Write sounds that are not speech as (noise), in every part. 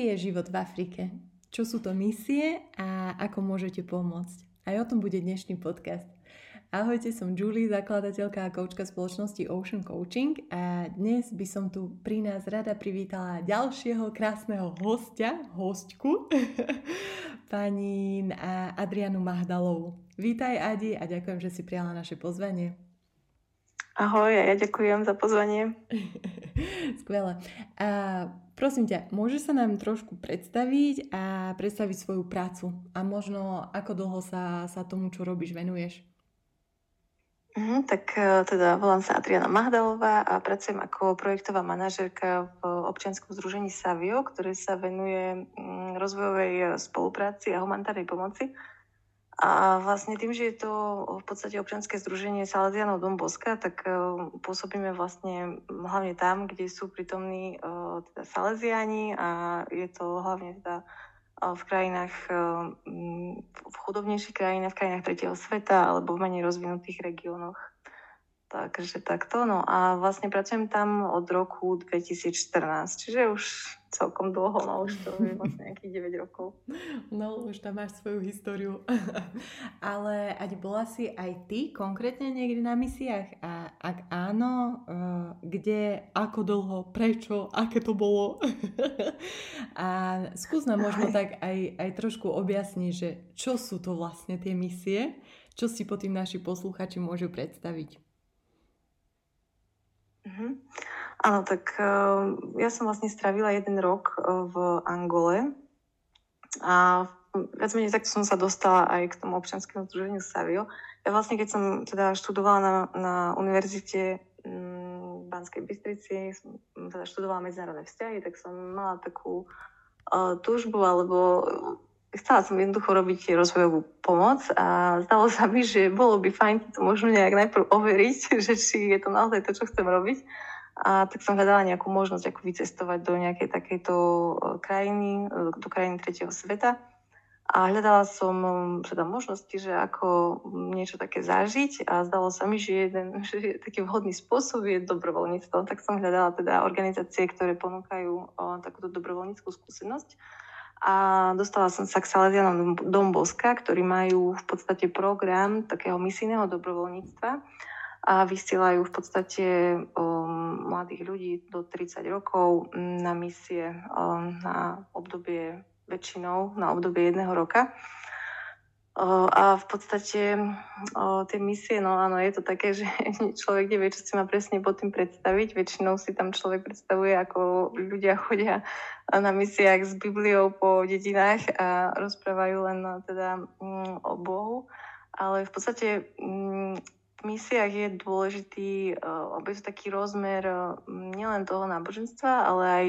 Aký je život v Afrike? Čo sú to misie a ako môžete pomôcť? Aj o tom bude dnešný podcast. Ahojte, som Julie, zakladateľka a koučka spoločnosti Ocean Coaching a dnes by som tu pri nás rada privítala ďalšieho krásneho hostia, hostku, (laughs) pani Adrianu Mahdalovú. Vítaj Adi a ďakujem, že si prijala naše pozvanie. Ahoj, ja ďakujem za pozvanie. (laughs) Skvelé. A prosím ťa, môžeš sa nám trošku predstaviť a predstaviť svoju prácu a možno ako dlho sa, sa tomu, čo robíš, venuješ? Uh, tak e, teda volám sa Adriana Mahdalová a pracujem ako projektová manažerka v občianskom združení Savio, ktoré sa venuje mm, rozvojovej spolupráci a humanitárnej pomoci. A vlastne tým, že je to v podstate občianske združenie Salesianov Dom Boska, tak e, pôsobíme vlastne hlavne tam, kde sú prítomní e, teda Salesiani a je to hlavne teda v krajinách, v chudobnejších krajinách, v krajinách tretieho sveta alebo v menej rozvinutých regiónoch. Takže takto. No a vlastne pracujem tam od roku 2014, čiže už celkom dlho, no už to je vlastne nejakých 9 rokov. No, už tam máš svoju históriu. (laughs) Ale ať bola si aj ty konkrétne niekde na misiách? A ak áno, eh, kde, ako dlho, prečo, aké to bolo? (laughs) A skús nám možno tak aj, aj trošku objasniť, že čo sú to vlastne tie misie, čo si po tým naši posluchači môžu predstaviť. Uh-huh. Áno, tak uh, ja som vlastne stravila jeden rok uh, v Angole a viac menej takto som sa dostala aj k tomu občianskému združeniu Savio. Ja vlastne, keď som teda študovala na, na univerzite um, v Banskej Bystrici, som teda študovala medzinárodné vzťahy, tak som mala takú uh, túžbu alebo chcela som jednoducho robiť rozvojovú pomoc a zdalo sa mi, že bolo by fajn to možno nejak najprv overiť, (laughs) že či je to naozaj to, čo chcem robiť. A tak som hľadala nejakú možnosť, ako vycestovať do nejakej takejto e, krajiny, e, do krajiny tretieho sveta. A hľadala som teda možnosti, že ako niečo také zažiť a zdalo sa mi, že jeden (laughs) že taký vhodný spôsob je dobrovoľníctvo. Tak som hľadala teda organizácie, ktoré ponúkajú o, takúto dobrovoľníckú skúsenosť a dostala som sa k Salesianom Dom Boska, ktorí majú v podstate program takého misijného dobrovoľníctva a vysielajú v podstate um, mladých ľudí do 30 rokov na misie um, na obdobie väčšinou, na obdobie jedného roka. A v podstate tie misie, no áno, je to také, (laughs) že človek nevie, čo si má presne pod tým predstaviť. Väčšinou si tam človek predstavuje, ako ľudia chodia na misiách s Bibliou po dedinách a rozprávajú len teda mm, o Bohu. Ale v podstate mm, v misiách je dôležitý, je taký rozmer nielen toho náboženstva, ale aj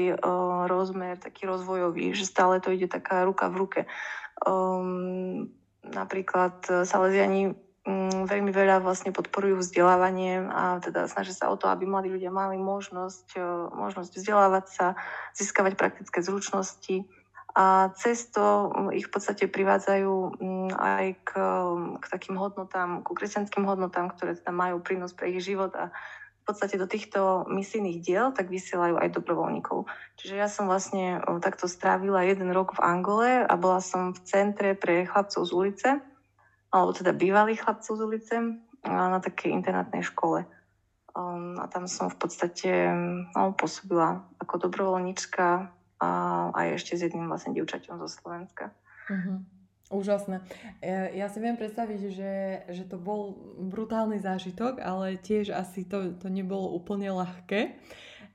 rozmer taký rozvojový, že stále to ide taká ruka v ruke. Um, napríklad e, Salesiani mm, veľmi veľa vlastne podporujú vzdelávanie a teda snažia sa o to, aby mladí ľudia mali možnosť, e, možnosť vzdelávať sa, získavať praktické zručnosti. A cez to mm, ich v podstate privádzajú mm, aj k, k takým hodnotám, ku kresťanským hodnotám, ktoré teda majú prínos pre ich život a v podstate do týchto misijných diel tak vysielajú aj dobrovoľníkov. Čiže ja som vlastne takto strávila jeden rok v Angole a bola som v centre pre chlapcov z ulice, alebo teda bývalých chlapcov z ulice na takej internátnej škole. Um, a tam som v podstate no, pôsobila ako dobrovoľnička a aj ešte s jedným vlastne dievčaťom zo Slovenska. Uh-huh. Úžasné. Ja, ja si viem predstaviť, že, že to bol brutálny zážitok, ale tiež asi to, to nebolo úplne ľahké.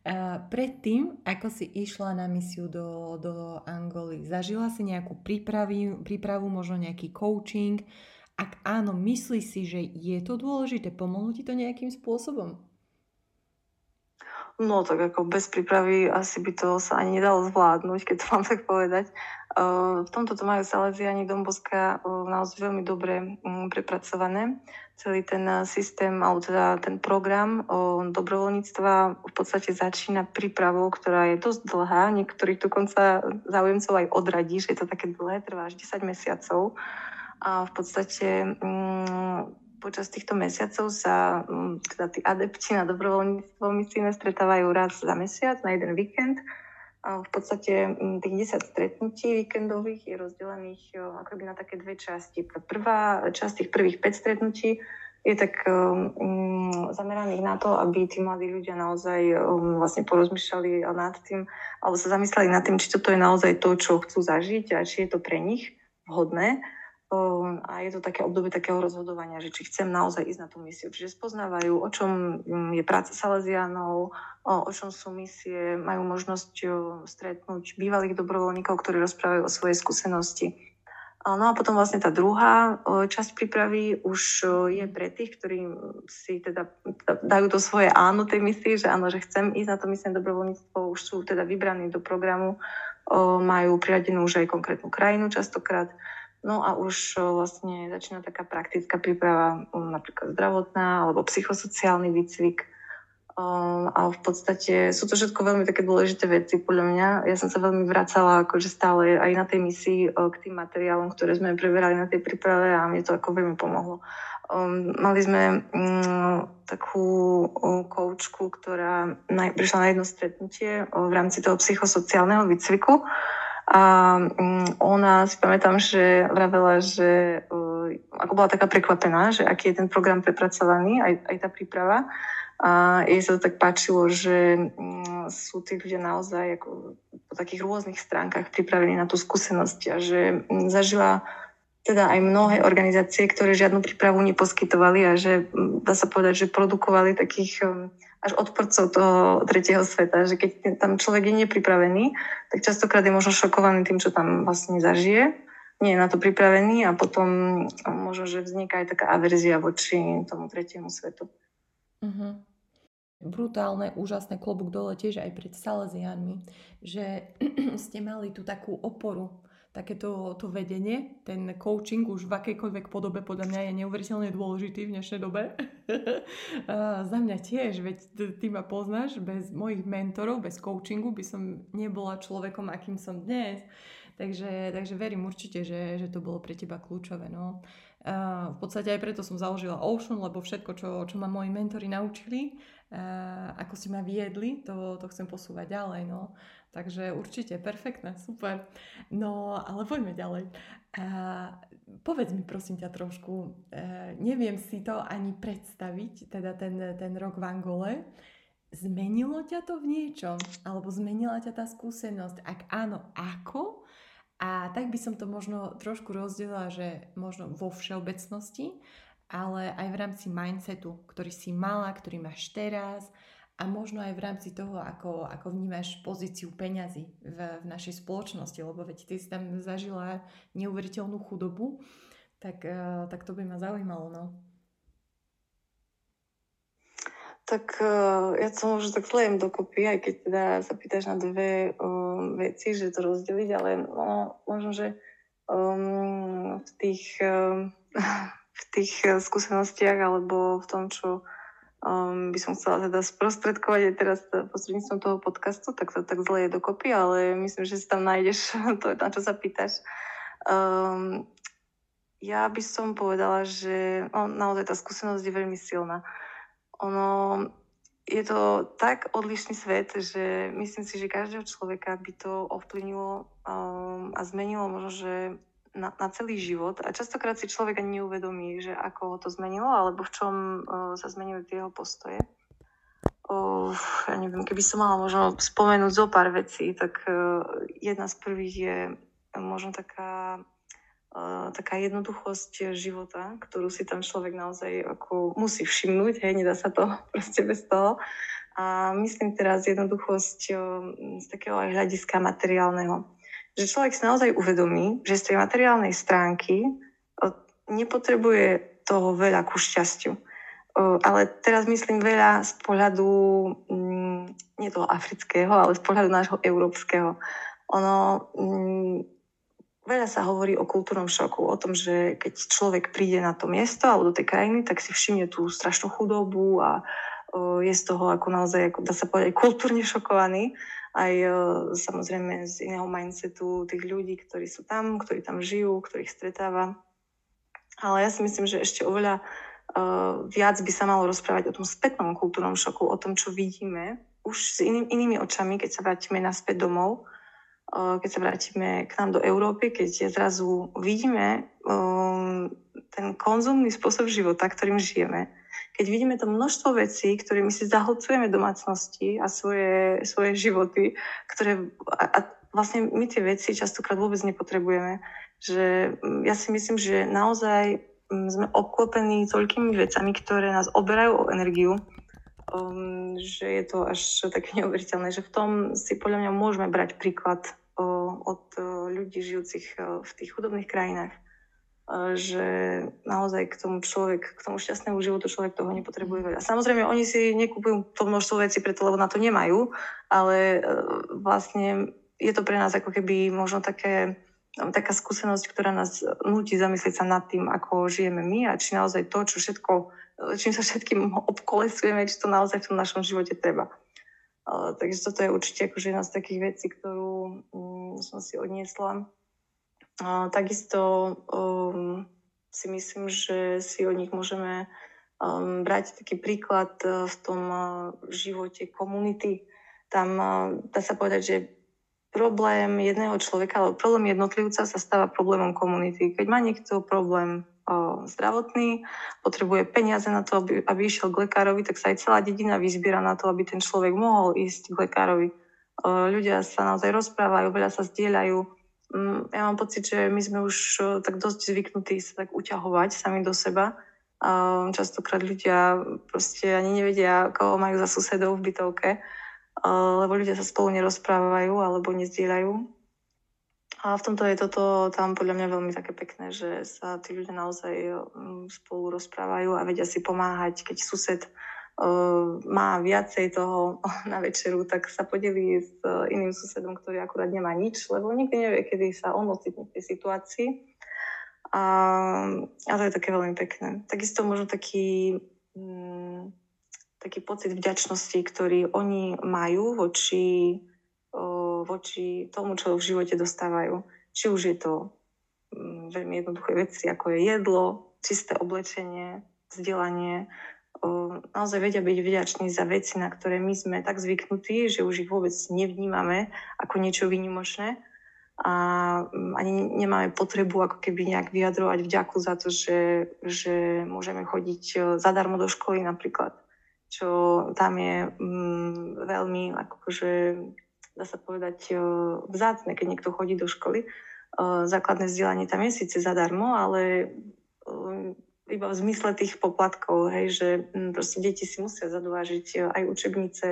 A predtým, ako si išla na misiu do, do Angoly, zažila si nejakú prípravu, prípravu, možno nejaký coaching? Ak áno, myslíš si, že je to dôležité? Pomohlo ti to nejakým spôsobom? No tak ako bez prípravy asi by to sa ani nedalo zvládnuť, keď to mám tak povedať. V tomto to majú Salesiani Domboska naozaj veľmi dobre mm, prepracované. Celý ten systém, alebo teda ten program dobrovoľníctva v podstate začína prípravou, ktorá je dosť dlhá. Niektorých dokonca záujemcov aj odradí, že je to také dlhé, trvá až 10 mesiacov. A v podstate mm, počas týchto mesiacov sa mm, teda tí adepti na dobrovoľníctvo misijné stretávajú raz za mesiac na jeden víkend v podstate tých 10 stretnutí víkendových je rozdelených akoby na také dve časti. Prvá časť tých prvých 5 stretnutí je tak um, zameraných na to, aby tí mladí ľudia naozaj um, vlastne porozmýšľali nad tým, alebo sa zamysleli nad tým, či toto je naozaj to, čo chcú zažiť a či je to pre nich vhodné. Um, a je to také obdobie takého rozhodovania, že či chcem naozaj ísť na tú misiu. Čiže spoznávajú, o čom um, je práca Salesianov, o, čom sú misie, majú možnosť stretnúť bývalých dobrovoľníkov, ktorí rozprávajú o svojej skúsenosti. No a potom vlastne tá druhá časť prípravy už je pre tých, ktorí si teda dajú to svoje áno tej misii, že áno, že chcem ísť na to misijné dobrovoľníctvo, už sú teda vybraní do programu, majú priradenú už aj konkrétnu krajinu častokrát No a už vlastne začína taká praktická príprava, napríklad zdravotná alebo psychosociálny výcvik. A v podstate sú to všetko veľmi také dôležité veci podľa mňa. Ja som sa veľmi vracala akože stále aj na tej misii k tým materiálom, ktoré sme preberali na tej príprave a mne to ako veľmi pomohlo. Um, mali sme um, takú um, koučku, ktorá na, prišla na jedno stretnutie um, v rámci toho psychosociálneho výcviku a um, ona si pamätám, že vravela, že uh, ako bola taká prekvapená, že aký je ten program prepracovaný, aj, aj tá príprava. A jej sa to tak páčilo, že um, sú tí ľudia naozaj ako po takých rôznych stránkach pripravení na tú skúsenosť a že um, zažila teda aj mnohé organizácie, ktoré žiadnu prípravu neposkytovali a že dá sa povedať, že produkovali takých až odporcov toho tretieho sveta, že keď tam človek je nepripravený, tak častokrát je možno šokovaný tým, čo tam vlastne zažije, nie je na to pripravený a potom možno, že vzniká aj taká averzia voči tomu tretiemu svetu. Uh-huh. Brutálne, úžasné klobúk dole tiež aj pred Salesianmi, že (clears throat) ste mali tú takú oporu takéto to vedenie, ten coaching už v akejkoľvek podobe podľa mňa je neuveriteľne dôležitý v dnešnej dobe. (laughs) za mňa tiež, veď ty ma poznáš, bez mojich mentorov, bez coachingu by som nebola človekom, akým som dnes. Takže, takže verím určite, že, že to bolo pre teba kľúčové. No. A v podstate aj preto som založila Ocean, lebo všetko, čo, čo ma moji mentori naučili, a ako si ma viedli, to, to chcem posúvať ďalej. No. Takže určite, perfektné, super. No, ale poďme ďalej. A, povedz mi prosím ťa trošku, e, neviem si to ani predstaviť, teda ten, ten rok v Angole. Zmenilo ťa to v niečom? Alebo zmenila ťa tá skúsenosť? Ak áno, ako? A tak by som to možno trošku rozdelila, že možno vo všeobecnosti, ale aj v rámci mindsetu, ktorý si mala, ktorý máš teraz, a možno aj v rámci toho, ako, ako vnímaš pozíciu peňazí v, v našej spoločnosti, lebo veď ty si tam zažila neuveriteľnú chudobu, tak, uh, tak to by ma zaujímalo. No. Tak uh, ja to možno tak slejem dokopy, aj keď teda sa pýtaš na dve uh, veci, že to rozdeliť, ale no, možno, že um, v tých, uh, (laughs) v tých skúsenostiach alebo v tom, čo um, by som chcela teda sprostredkovať aj teraz prostredníctvom toho podcastu, tak to tak zle je dokopy, ale myslím, že si tam nájdeš (laughs) to, na čo sa pýtaš. Um, ja by som povedala, že no, naozaj tá skúsenosť je veľmi silná. Ono, je to tak odlišný svet, že myslím si, že každého človeka by to ovplyvnilo um, a zmenilo možno, že na, na celý život a častokrát si človek ani neuvedomí, že ako ho to zmenilo alebo v čom uh, sa zmenili tie jeho postoje. Uh, ja neviem, keby som mala možno spomenúť zo pár vecí, tak uh, jedna z prvých je možno taká, uh, taká jednoduchosť života, ktorú si tam človek naozaj ako musí všimnúť, hej, nedá sa to (laughs) proste bez toho. A myslím teraz jednoduchosť z takého aj hľadiska materiálneho že človek si naozaj uvedomí, že z tej materiálnej stránky nepotrebuje toho veľa ku šťastiu. Ale teraz myslím veľa z pohľadu mm, nie toho afrického, ale z pohľadu nášho európskeho. Ono, mm, veľa sa hovorí o kultúrnom šoku, o tom, že keď človek príde na to miesto alebo do tej krajiny, tak si všimne tú strašnú chudobu a je z toho ako naozaj, ako dá sa povedať, kultúrne šokovaný aj e, samozrejme z iného mindsetu tých ľudí, ktorí sú tam, ktorí tam žijú, ktorých stretáva. Ale ja si myslím, že ešte oveľa uh, viac by sa malo rozprávať o tom spätnom kultúrnom šoku, o tom, čo vidíme už s iným, inými očami, keď sa vrátime naspäť domov, keď sa vrátime k nám do Európy, keď zrazu vidíme ten konzumný spôsob života, ktorým žijeme, keď vidíme to množstvo vecí, ktorými si zahlcujeme domácnosti a svoje, svoje životy, ktoré, a, a vlastne my tie veci častokrát vôbec nepotrebujeme. Že mm, ja si myslím, že naozaj mm, sme obklopení toľkými vecami, ktoré nás oberajú o energiu, um, že je to až také (laughs) neuveriteľné, že v tom si podľa mňa môžeme brať príklad uh, od uh, ľudí žijúcich uh, v tých chudobných krajinách že naozaj k tomu človek, k tomu šťastnému životu človek toho nepotrebuje veľa. Samozrejme, oni si nekupujú to množstvo vecí preto, lebo na to nemajú, ale vlastne je to pre nás ako keby možno také, taká skúsenosť, ktorá nás nutí zamyslieť sa nad tým, ako žijeme my a či naozaj to, čo všetko, čím sa všetkým (laughs) obkolesujeme, či to naozaj v tom našom živote treba. takže toto je určite akože jedna z takých vecí, ktorú um, som si odniesla takisto um, si myslím, že si od nich môžeme um, brať taký príklad uh, v tom uh, živote komunity. Tam uh, dá sa povedať, že problém jedného človeka alebo problém jednotlivca sa stáva problémom komunity. Keď má niekto problém uh, zdravotný, potrebuje peniaze na to, aby, aby išiel k lekárovi, tak sa aj celá dedina vyzbiera na to, aby ten človek mohol ísť k lekárovi. Uh, ľudia sa naozaj rozprávajú, veľa sa zdieľajú ja mám pocit, že my sme už tak dosť zvyknutí sa tak uťahovať sami do seba. Častokrát ľudia proste ani nevedia, koho majú za susedov v bytovke, lebo ľudia sa spolu nerozprávajú alebo nezdieľajú. A v tomto je toto tam podľa mňa veľmi také pekné, že sa tí ľudia naozaj mm, spolu rozprávajú a vedia si pomáhať, keď sused má viacej toho (laughs) na večeru, tak sa podelí s e, iným susedom, ktorý akurát nemá nič, lebo nikdy nevie, kedy sa on ocitne v tej situácii. A, a to je také veľmi pekné. Takisto možno taký, mm, taký pocit vďačnosti, ktorý oni majú voči, voči tomu, čo v živote dostávajú. Či už je to mm, veľmi jednoduché veci, ako je jedlo, čisté oblečenie, vzdelanie, naozaj vedia byť vďační za veci, na ktoré my sme tak zvyknutí, že už ich vôbec nevnímame ako niečo výnimočné a mm, ani nemáme potrebu ako keby nejak vyjadrovať vďaku za to, že, že môžeme chodiť e, zadarmo do školy napríklad, čo tam je mm, veľmi akože dá sa povedať e, vzácne, keď niekto chodí do školy. E, základné vzdelanie tam je síce zadarmo, ale iba v zmysle tých poplatkov, hej, že mm, proste deti si musia zadovážiť e, aj učebnice,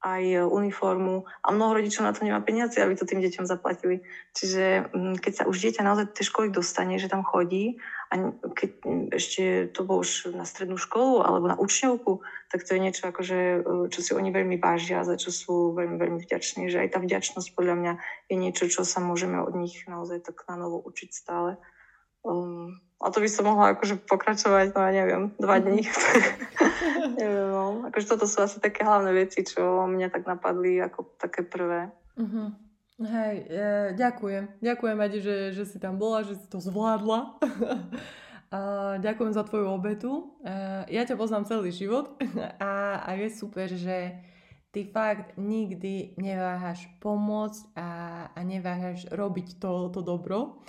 aj e, uniformu a mnoho rodičov na to nemá peniaze, aby to tým deťom zaplatili. Čiže mm, keď sa už dieťa naozaj do tej školy dostane, že tam chodí a keď mm, ešte to bolo už na strednú školu alebo na učňovku, tak to je niečo, akože, čo si oni veľmi vážia, za čo sú veľmi, veľmi vďační. Že aj tá vďačnosť podľa mňa je niečo, čo sa môžeme od nich naozaj tak na novo učiť stále. A to by som mohla akože pokračovať, no ja neviem, dva mhm. dní. (laughs) (laughs) neviem, no. Akože toto sú asi také hlavné veci, čo mňa tak napadli ako také prvé. Uh-huh. Hej, e, ďakujem. Ďakujem, Adi, že, že si tam bola, že si to zvládla. (laughs) a ďakujem za tvoju obetu. E, ja ťa poznám celý život a, a je super, že ty fakt nikdy neváhaš pomôcť a, a neváhaš robiť to, to dobro.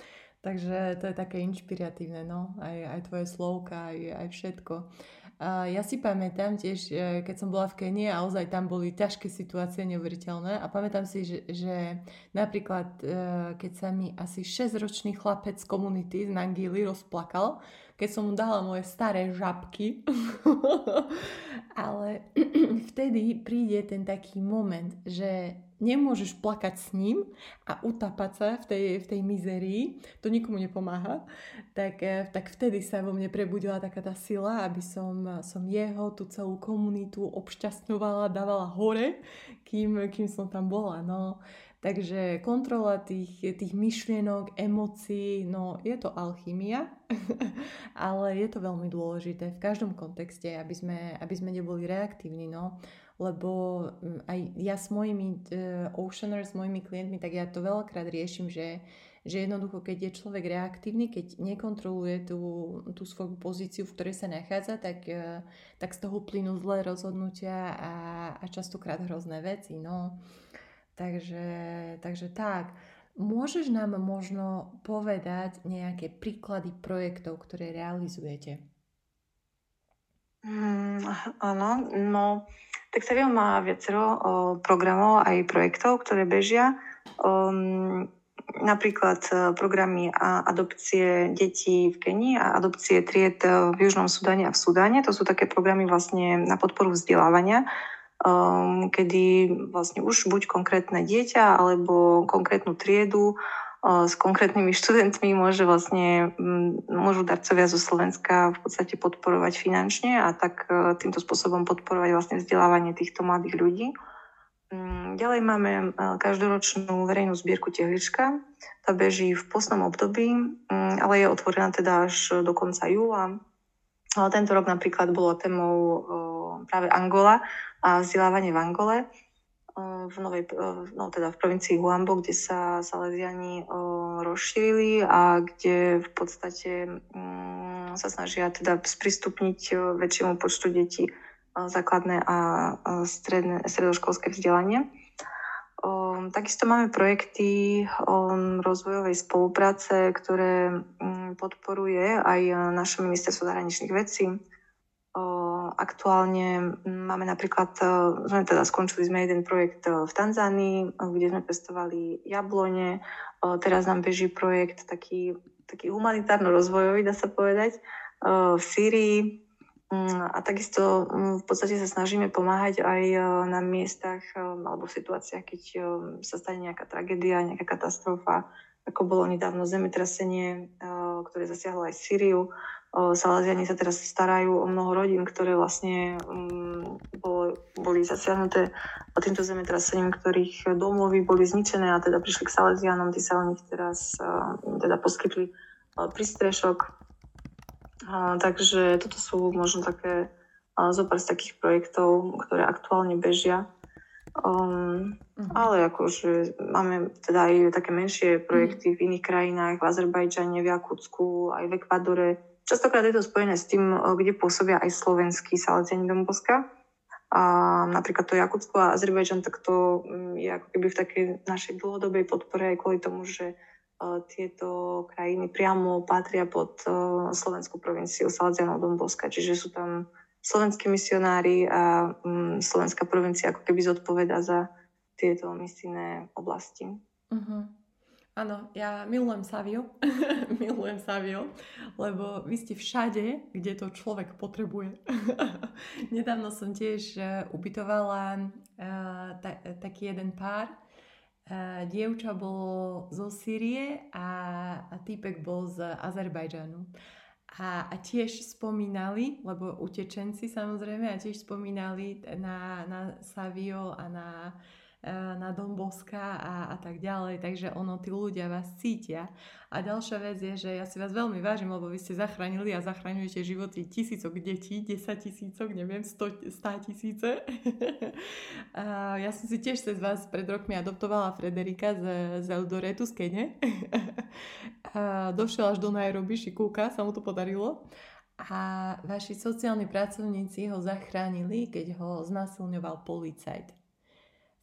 Takže to je také inšpiratívne, no, aj, aj tvoje slovka, aj, aj všetko. A ja si pamätám tiež, e, keď som bola v Kenii ozaj tam boli ťažké situácie neuveriteľné a pamätám si, že, že napríklad e, keď sa mi asi 6-ročný chlapec z komunity z Nangili rozplakal, keď som mu dala moje staré žabky. (laughs) Ale (clears throat) vtedy príde ten taký moment, že nemôžeš plakať s ním a utapať sa v tej, v tej mizerii, to nikomu nepomáha, tak, eh, tak vtedy sa vo mne prebudila taká tá sila, aby som, som jeho, tú celú komunitu obšťastňovala, dávala hore, kým, kým som tam bola. No. Takže kontrola tých, tých myšlienok, emócií, no je to alchymia, (laughs) ale je to veľmi dôležité v každom kontexte, aby sme, aby sme neboli reaktívni. No lebo mm, aj ja s mojimi uh, oceaners, s mojimi klientmi, tak ja to veľakrát riešim, že, že jednoducho, keď je človek reaktívny, keď nekontroluje tú, tú svoju pozíciu, v ktorej sa nachádza, tak, e, tak z toho plynú zlé rozhodnutia a, a častokrát hrozné veci. No. Takže, takže tak. Môžeš nám možno povedať nejaké príklady projektov, ktoré realizujete? Mm, áno, no tak Savio má viacero o, programov aj projektov, ktoré bežia. Um, napríklad e, programy a adopcie detí v Kenii a adopcie tried e, v Južnom Sudáne a v Sudáne. To sú také programy vlastne na podporu vzdelávania, um, kedy vlastne už buď konkrétne dieťa alebo konkrétnu triedu s konkrétnymi študentmi môže vlastne, môžu darcovia zo Slovenska v podstate podporovať finančne a tak uh, týmto spôsobom podporovať vlastne vzdelávanie týchto mladých ľudí. Mm, ďalej máme e, každoročnú verejnú zbierku Tehlička. Tá beží v postnom období, mm, ale je otvorená teda až do konca júla. Tento rok napríklad bolo témou e, práve Angola a vzdelávanie v Angole e, v, novej, no teda v provincii Huambo, kde sa Salesiani rozšírili a kde v podstate mm, sa snažia teda sprístupniť väčšiemu počtu detí základné a stredné, stredoškolské vzdelanie. Takisto máme projekty rozvojovej spolupráce, ktoré mm, podporuje aj naše ministerstvo zahraničných vecí. Aktuálne máme napríklad, e, sme teda skončili sme jeden projekt e, v Tanzánii, kde sme pestovali jablone. Teraz nám beží projekt taký, taký humanitárno-rozvojový, dá sa povedať, v Sýrii, Mm, a takisto v podstate sa snažíme pomáhať aj e, na miestach e, alebo v situáciách, keď e, sa stane nejaká tragédia, nejaká katastrofa, ako bolo nedávno zemetrasenie, ktoré zasiahlo aj Sýriu. Salaziani sa teraz starajú o mnoho rodín, ktoré vlastne mm, boli zasiahnuté týmto zemetrasením, ktorých domovy boli zničené a teda prišli k Salesianom, tí sa o nich teraz teda poskytli prístrešok a, takže toto sú možno také zopár z takých projektov, ktoré aktuálne bežia. Um, uh-huh. Ale akože máme teda aj také menšie projekty uh-huh. v iných krajinách, v Azerbajdžane, v Jakutsku, aj v Ekvadore. Častokrát je to spojené s tým, kde pôsobia aj slovenskí salesiani Domboska. A napríklad to Jakutsko a Azerbajdžan, tak to mm, je ako keby v takej našej dlhodobej podpore aj kvôli tomu, že tieto krajiny priamo patria pod slovenskú provinciu Salesianov Domboska, čiže sú tam slovenskí misionári a mm, slovenská provincia ako keby zodpoveda za tieto misijné oblasti. Uh-huh. Áno, ja milujem Savio, (laughs) milujem Savio, lebo vy ste všade, kde to človek potrebuje. (laughs) Nedávno som tiež uh, ubytovala uh, ta- taký jeden pár, dievča bolo zo Sýrie a, a týpek bol z Azerbajdžanu. A, a tiež spomínali, lebo utečenci samozrejme, a tiež spomínali na, na Savio a na, na Domboska a, a tak ďalej. Takže ono, tí ľudia vás cítia. A ďalšia vec je, že ja si vás veľmi vážim, lebo vy ste zachránili a zachraňujete životy tisícok detí, 10 tisícok, neviem, 100, 100 tisíce. (laughs) a ja som si tiež cez vás pred rokmi adoptovala Frederika z, z Eldoretu z Kene. (laughs) a došiel až do Nairobi, šikúka, sa mu to podarilo. A vaši sociálni pracovníci ho zachránili, keď ho znásilňoval policajt.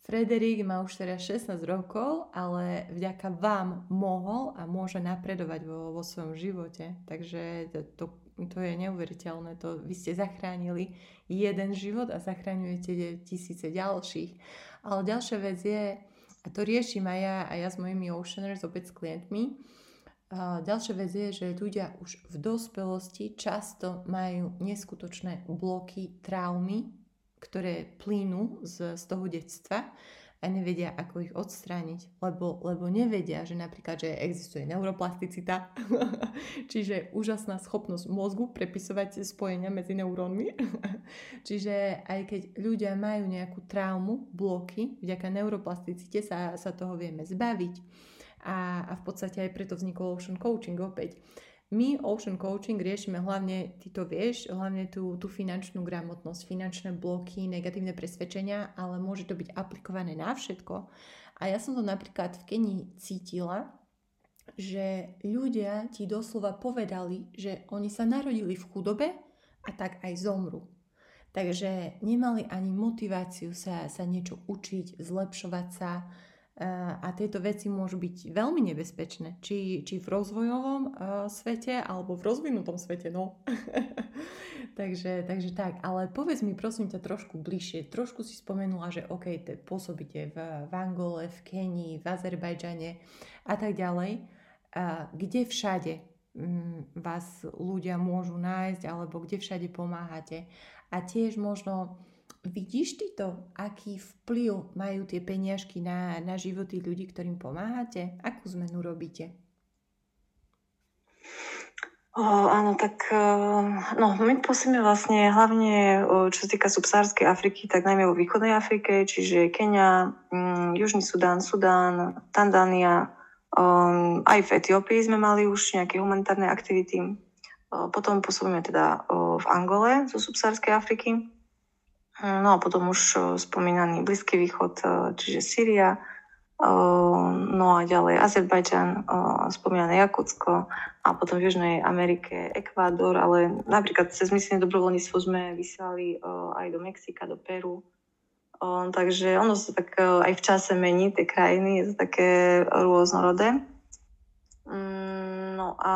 Frederik má už teraz 16 rokov, ale vďaka vám mohol a môže napredovať vo, vo svojom živote. Takže to, to, to je neuveriteľné. To, vy ste zachránili jeden život a zachraňujete tisíce ďalších. Ale ďalšia vec je, a to riešim aj ja, aj ja s mojimi Oceaners, opäť s klientmi, a ďalšia vec je, že ľudia už v dospelosti často majú neskutočné bloky, traumy, ktoré plínu z, z toho detstva a nevedia, ako ich odstrániť, lebo, lebo nevedia, že napríklad, že existuje neuroplasticita, (laughs) čiže úžasná schopnosť mozgu prepisovať spojenia medzi neurónmi. (laughs) čiže aj keď ľudia majú nejakú traumu, bloky, vďaka neuroplasticite sa, sa toho vieme zbaviť. A, a v podstate aj preto vznikol Ocean Coaching opäť my Ocean Coaching riešime hlavne, ty to vieš, hlavne tú, tú finančnú gramotnosť, finančné bloky, negatívne presvedčenia, ale môže to byť aplikované na všetko. A ja som to napríklad v Kenii cítila, že ľudia ti doslova povedali, že oni sa narodili v chudobe a tak aj zomru. Takže nemali ani motiváciu sa, sa niečo učiť, zlepšovať sa, a tieto veci môžu byť veľmi nebezpečné, či, či v rozvojovom uh, svete alebo v rozvinutom svete, no. (laughs) takže, takže tak, ale povedz mi prosím ťa trošku bližšie. Trošku si spomenula, že OK, te pôsobíte v, v Angole, v Kenii, v Azerbajdžane a tak ďalej. Uh, kde všade um, vás ľudia môžu nájsť alebo kde všade pomáhate? A tiež možno Vidíš ty to, aký vplyv majú tie peniažky na, na životy ľudí, ktorým pomáhate? Akú zmenu robíte? O, áno, tak no, my pôsobíme vlastne hlavne, čo sa týka subsárskej Afriky, tak najmä vo východnej Afrike, čiže Kenia, mm, Južný Sudán, Sudán, Tandánia, um, aj v Etiópii sme mali už nejaké humanitárne aktivity. Potom pôsobíme teda v Angole zo subsárskej Afriky. No a potom už spomínaný Blízky východ, čiže Syria, no a ďalej Azerbajdžan, spomínané Jakutsko a potom v Južnej Amerike Ekvádor, ale napríklad cez misijné dobrovoľníctvo sme vysielali aj do Mexika, do Peru. Takže ono sa tak aj v čase mení, tie krajiny, je to také rôznorodé. Mm, no a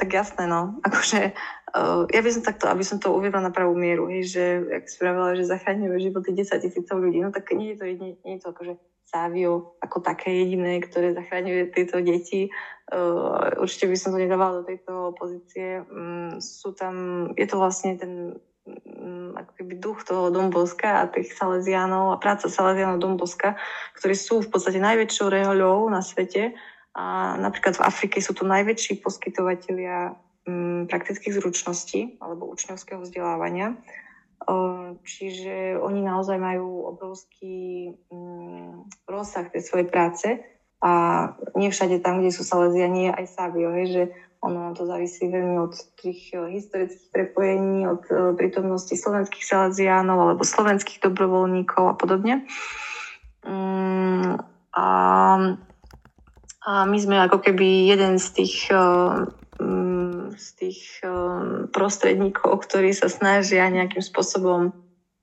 tak jasné, no. (laughs) Akože Uh, ja by som takto, aby som to uviedla na pravú mieru, hej, že, jak si pravila, že zachráňujú životy 10 tisícov ľudí, no tak nie je to, jedine, nie je to akože Sávio ako také jediné, ktoré zachráňuje tieto deti. Uh, určite by som to nedávala do tejto pozície. Um, sú tam, je to vlastne ten um, ako keby duch toho Domboska a tých Salesianov a práca Salesianov Domboska, ktorí sú v podstate najväčšou rehoľou na svete. A napríklad v Afrike sú to najväčší poskytovateľia praktických zručností alebo učňovského vzdelávania. Čiže oni naozaj majú obrovský mm, rozsah tej svojej práce a nie všade tam, kde sú nie je aj Savio, hej, že ono to závisí veľmi od tých e, historických prepojení, od e, prítomnosti slovenských Salesiánov alebo slovenských dobrovoľníkov a podobne. Mm, a, a my sme ako keby jeden z tých e, z tých um, prostredníkov, ktorí sa snažia nejakým spôsobom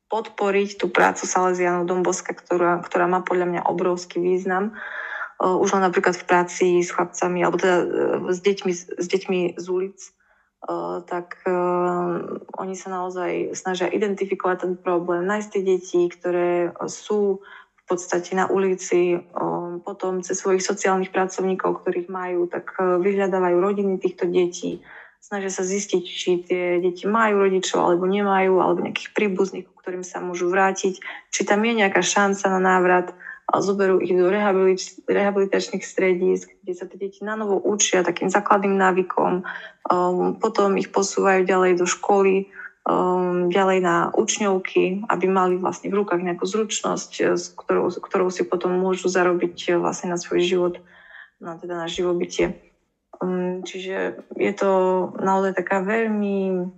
podporiť tú prácu Salesianov Domboska, ktorá, ktorá má podľa mňa obrovský význam. Už len napríklad v práci s chlapcami, alebo teda uh, s deťmi, s deťmi z ulic, tak oni sa naozaj snažia identifikovať ten problém, nájsť tie deti, ktoré sú podstate na ulici, potom cez svojich sociálnych pracovníkov, ktorých majú, tak e, vyhľadávajú rodiny týchto detí, snažia sa zistiť, či tie deti majú rodičov alebo nemajú, alebo nejakých príbuzných, ktorým sa môžu vrátiť, či tam je nejaká šanca na návrat a zoberú ich do rehabilitačných stredísk, kde sa tie deti na novo učia takým základným návykom, potom ich posúvajú ďalej do školy, um, ďalej na učňovky, aby mali vlastne v rukách nejakú zručnosť, eh, s ktorou, ktorou si potom môžu zarobiť eh, vlastne na svoj život, na, teda na živobytie. Um, čiže je to naozaj taká veľmi,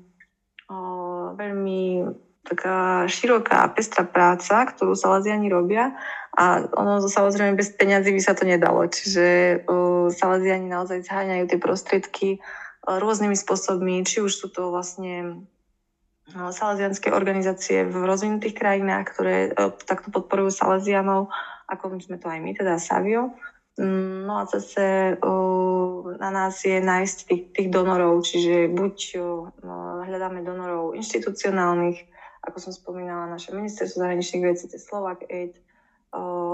veľmi taká široká a pestrá práca, ktorú Salesiani robia a ono samozrejme bez peňazí by sa to nedalo. Čiže Salesiani naozaj zháňajú tie prostriedky uh, rôznymi spôsobmi, či už sú to vlastne salesianské organizácie v rozvinutých krajinách, ktoré e, takto podporujú salesianov, ako sme to aj my, teda Savio. Mm, no a zase na nás je nájsť tých, tých donorov, čiže buď no, hľadáme donorov inštitucionálnych, ako som spomínala, naše ministerstvo zahraničných vecí, Slovak Aid,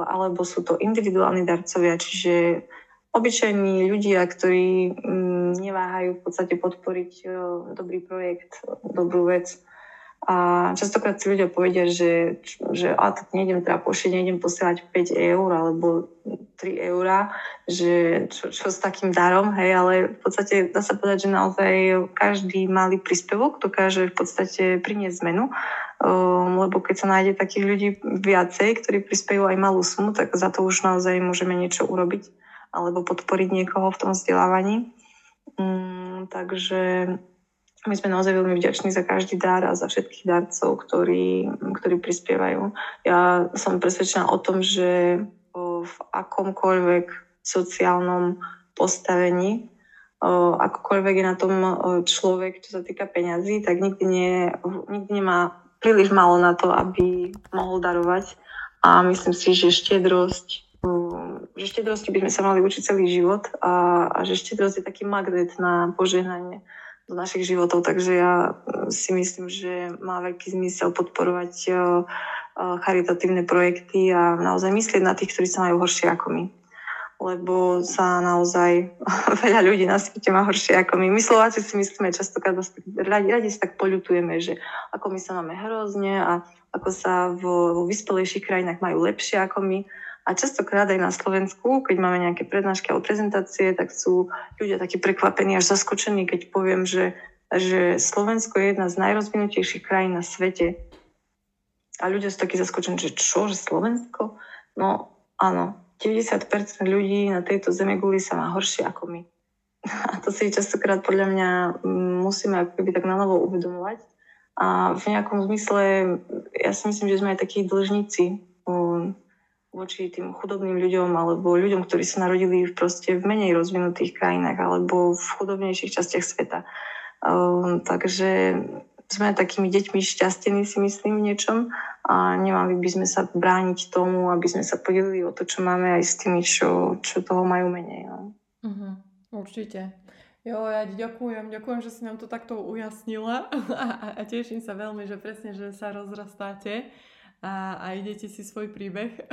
alebo sú to individuálni darcovia, čiže obyčajní ľudia, ktorí mm, neváhajú v podstate podporiť dobrý projekt, dobrú vec a častokrát si ľudia povedia, že, že a tak nejdem teda pošiť, nejdem posielať 5 eur alebo 3 eurá, že čo, čo s takým darom, hej, ale v podstate dá sa povedať, že naozaj každý malý príspevok dokáže v podstate priniesť zmenu, um, lebo keď sa nájde takých ľudí viacej, ktorí prispejú aj malú sumu, tak za to už naozaj môžeme niečo urobiť alebo podporiť niekoho v tom vzdelávaní. Um, takže my sme naozaj veľmi vďační za každý dar a za všetkých darcov, ktorí, ktorí prispievajú. Ja som presvedčená o tom, že v akomkoľvek sociálnom postavení. Akokoľvek je na tom človek, čo sa týka peňazí, tak nikdy, nie, nikdy nemá príliš málo na to, aby mohol darovať. A myslím si, že štedrosť že štedrosti by sme sa mali učiť celý život a, a že štedrosť je taký magnet na požehnanie do našich životov, takže ja si myslím, že má veľký zmysel podporovať charitatívne projekty a naozaj myslieť na tých, ktorí sa majú horšie ako my. Lebo sa naozaj (laughs) veľa ľudí na svete má horšie ako my. My Slováci si myslíme častokrát, radi, radi si tak poľutujeme, že ako my sa máme hrozne a ako sa vo, vo vyspelejších krajinách majú lepšie ako my. A častokrát aj na Slovensku, keď máme nejaké prednášky alebo prezentácie, tak sú ľudia takí prekvapení až zaskočení, keď poviem, že, že Slovensko je jedna z najrozvinutejších krajín na svete. A ľudia sú takí zaskočení, že čo, že Slovensko? No áno, 90% ľudí na tejto zeme guli sa má horšie ako my. (laughs) A to si častokrát podľa mňa mm, musíme akoby tak na novo uvedomovať. A v nejakom zmysle, ja si myslím, že sme aj takí dlžníci um, voči tým chudobným ľuďom alebo ľuďom, ktorí sa narodili v, proste v menej rozvinutých krajinách alebo v chudobnejších častiach sveta. Um, takže sme takými deťmi šťastení, si myslím, v niečom a nemali by sme sa brániť tomu, aby sme sa podelili o to, čo máme aj s tými, čo, čo toho majú menej. No. Uh-huh, určite. Jo, ja ďakujem, ďakujem, že si nám to takto ujasnila (laughs) a, a teším sa veľmi, že presne, že sa rozrastáte a, a idete si svoj príbeh. (laughs)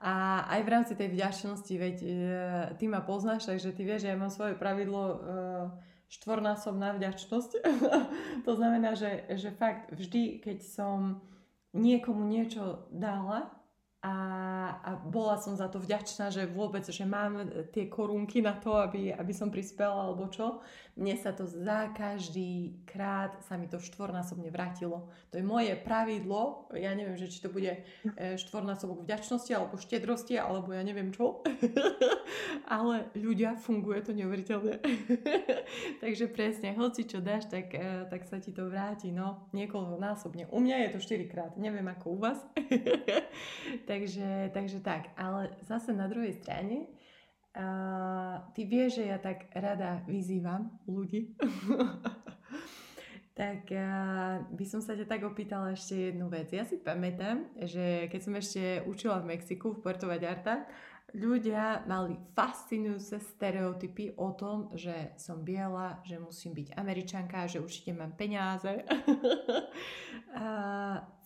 A aj v rámci tej vďačnosti, veď e, ty ma poznáš, takže ty vieš, že ja mám svoje pravidlo e, štvornásobná vďačnosť. (laughs) to znamená, že, že fakt vždy, keď som niekomu niečo dala a, a bola som za to vďačná, že vôbec, že mám tie korunky na to, aby, aby som prispela alebo čo, mne sa to za každý krát sa mi to štvornásobne vrátilo. To je moje pravidlo, ja neviem, že či to bude e, štvornásobok vďačnosti alebo štedrosti, alebo ja neviem čo, (laughs) ale ľudia, funguje to neuveriteľne. (laughs) Takže presne, hoci čo dáš, tak, e, tak sa ti to vráti, no, niekoľkonásobne. U mňa je to 4 krát, neviem ako u vás. (laughs) takže, takže tak, ale zase na druhej strane, Uh, ty vieš, že ja tak rada vyzývam ľudí. (laughs) tak uh, by som sa ťa tak opýtala ešte jednu vec. Ja si pamätám, že keď som ešte učila v Mexiku, v Puerto Vallarta, ľudia mali fascinujúce stereotypy o tom, že som biela, že musím byť američanka, že určite mám peniaze. (laughs)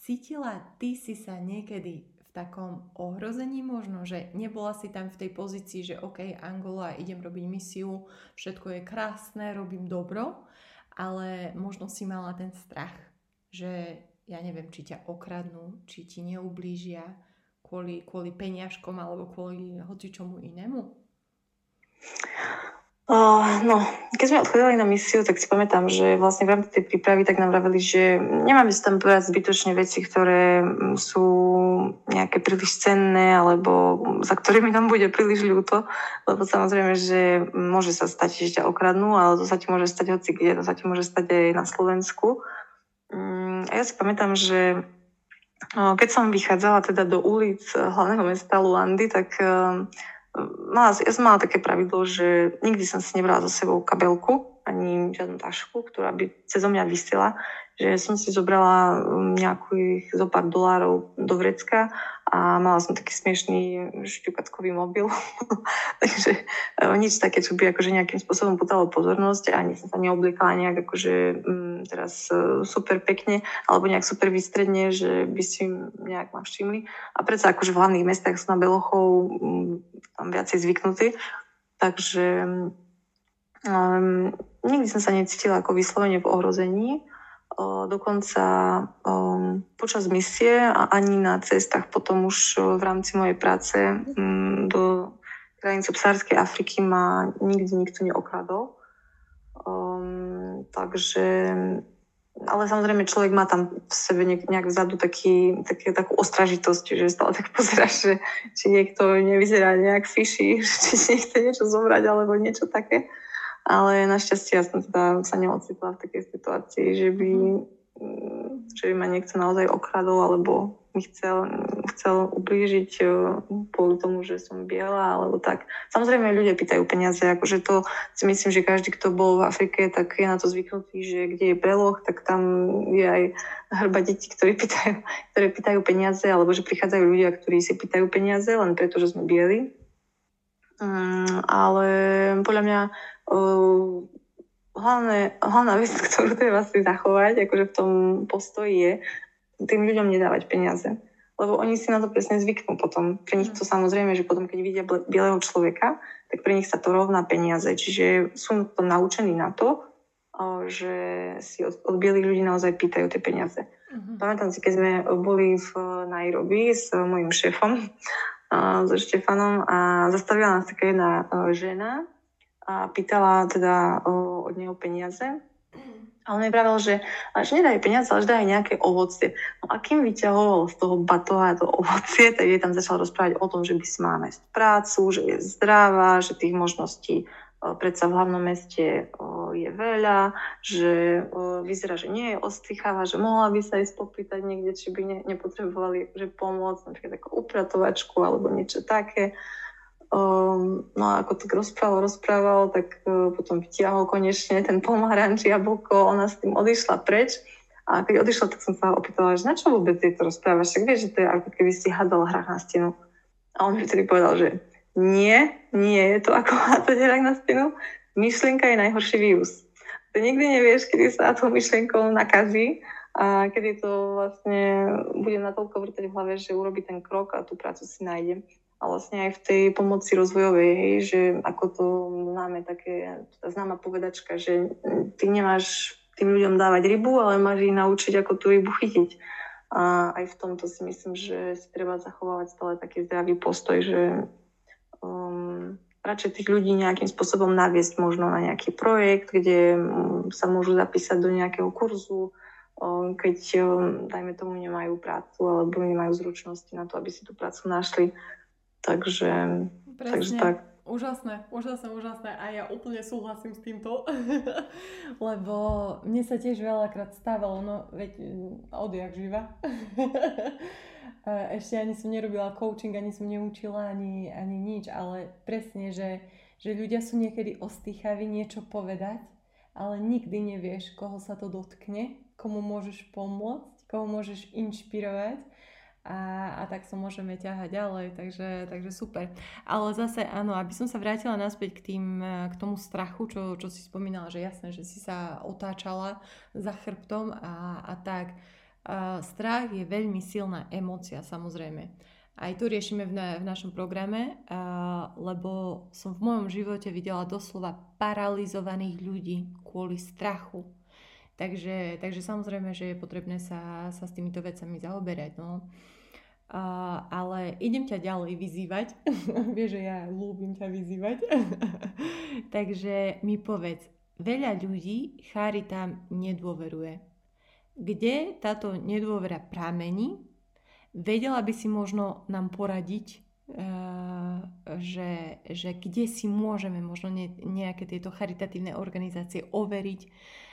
cítila ty si sa niekedy takom ohrození možno, že nebola si tam v tej pozícii, že OK, Angola, idem robiť misiu, všetko je krásne, robím dobro, ale možno si mala ten strach, že ja neviem, či ťa okradnú, či ti neublížia kvôli, kvôli peniažkom alebo kvôli hoci čomu inému? No, keď sme odchodili na misiu, tak si pamätám, že vlastne v rámci tej prípravy tak nám vraveli, že nemáme si tam povedať zbytočne veci, ktoré mm, sú nejaké príliš cenné alebo za ktorými nám bude príliš ľúto, lebo samozrejme, že môže sa stať, že ťa okradnú, ale to sa ti môže stať hoci kde, to sa ti môže stať aj na Slovensku. Um, a ja si pamätám, že keď som vychádzala teda do ulic hlavného mesta Luandy, tak uh, mala, ja som mala také pravidlo, že nikdy som si nebrala so sebou kabelku, ani žiadnu tašku, ktorá by cez mňa vysela, že som si zobrala um, nejakých zo pár dolárov do vrecka a mala som taký smiešný šťukatkový mobil. (laughs) Takže e, nič také, čo by akože nejakým spôsobom putalo pozornosť a ani som sa neobliekala nejak akože m, mm, teraz e, super pekne alebo nejak super vystredne, že by si nejak ma všimli. A predsa akože v hlavných mestách sú na Belochov m, tam viacej zvyknutí. Takže um, nikdy som sa necítila ako vyslovene v ohrození. Dokonca o, počas misie a ani na cestách potom už v rámci mojej práce m, do krajín subsárskej Afriky ma nikdy nikto neokradol. Um, takže, ale samozrejme človek má tam v sebe nejak vzadu taký, taký, takú ostražitosť, že stále tak pozeráš, že či niekto nevyzerá nejak fiši, či nechce niečo zobrať alebo niečo také. Ale našťastie ja som teda sa neocitla v takej situácii, že by, mm, že by ma niekto naozaj okradol alebo mi chcel, chcel ublížiť kvôli tomu, že som biela, alebo tak. Samozrejme, ľudia pýtajú peniaze, akože to si myslím, že každý, kto bol v Afrike, tak je na to zvyknutý, že kde je beloch, tak tam je aj hrba detí, ktorí (laughs) pýtajú, ktoré pýtajú peniaze, alebo že prichádzajú ľudia, ktorí si pýtajú peniaze, len preto, že sme bieli. Um, ale podľa mňa uh, hlavné, hlavná vec, (laughs) ktorú treba si zachovať, akože v tom postoji je, tým ľuďom nedávať peniaze. Lebo oni si na to presne zvyknú potom. Pre nich to samozrejme, že potom, keď vidia bieleho človeka, tak pre nich sa to rovná peniaze. Čiže sú to naučení na to, že si od, od bielých ľudí naozaj pýtajú tie peniaze. Uh-huh. Pamätám si, keď sme boli v Nairobi s mojim šéfom, (laughs) so Štefanom a zastavila nás taká jedna žena a pýtala teda od neho peniaze a on mi pravil, že, že nedajú peniaze, ale že dajú nejaké ovocie. No a kým vyťahoval z toho batoha to ovocie, tak je tam začal rozprávať o tom, že by si mala nájsť prácu, že je zdravá, že tých možností predsa v hlavnom meste je veľa, že vyzerá, že nie je ostýchavá, že mohla by sa ísť popýtať niekde, či by ne, nepotrebovali že pomôcť, napríklad ako upratovačku alebo niečo také. Um, no a ako tak rozprával, rozprával, tak uh, potom vytiahol konečne ten pomaranč, jablko, ona s tým odišla preč. A keď odišla, tak som sa opýtala, že na čo vôbec ty to rozprávaš? Však vieš, že to je ako keby si hadal hrách na stenu. A on mi vtedy povedal, že nie, nie je to ako (laughs) hádzať hrách na stenu. Myšlienka je najhorší vírus. Ty nikdy nevieš, kedy sa tou myšlienkou nakazí a kedy to vlastne bude natoľko vrtať v hlave, že urobí ten krok a tú prácu si nájde a vlastne aj v tej pomoci rozvojovej, hej, že ako to máme také, tá známa povedačka, že ty nemáš tým ľuďom dávať rybu, ale máš ich naučiť, ako tú rybu chytiť. A aj v tomto si myslím, že si treba zachovávať stále taký zdravý postoj, že um, radšej tých ľudí nejakým spôsobom naviesť možno na nejaký projekt, kde um, sa môžu zapísať do nejakého kurzu, um, keď, um, dajme tomu, nemajú prácu alebo nemajú zručnosti na to, aby si tú prácu našli Takže, Presne. takže tak. Úžasné, úžasné, úžasné a ja úplne súhlasím s týmto, (laughs) lebo mne sa tiež veľakrát stávalo, no veď mm, odjak živa. (laughs) Ešte ani som nerobila coaching, ani som neučila, ani, ani nič, ale presne, že, že ľudia sú niekedy ostýchaví niečo povedať, ale nikdy nevieš, koho sa to dotkne, komu môžeš pomôcť, koho môžeš inšpirovať a, a tak sa môžeme ťahať ďalej, takže, takže super. Ale zase áno, aby som sa vrátila naspäť k, tým, k tomu strachu, čo, čo si spomínala, že jasné, že si sa otáčala za chrbtom a, a tak. A strach je veľmi silná emócia, samozrejme. Aj tu riešime v, na, v našom programe, a, lebo som v mojom živote videla doslova paralizovaných ľudí kvôli strachu. Takže, takže samozrejme, že je potrebné sa, sa s týmito vecami zaoberať. No. Uh, ale idem ťa ďalej vyzývať. (laughs) Vieš, že ja ľúbim ťa vyzývať. (laughs) Takže mi povedz, veľa ľudí charitám nedôveruje. Kde táto nedôvera pramení? Vedela by si možno nám poradiť, uh, že, že kde si môžeme možno ne, nejaké tieto charitatívne organizácie overiť,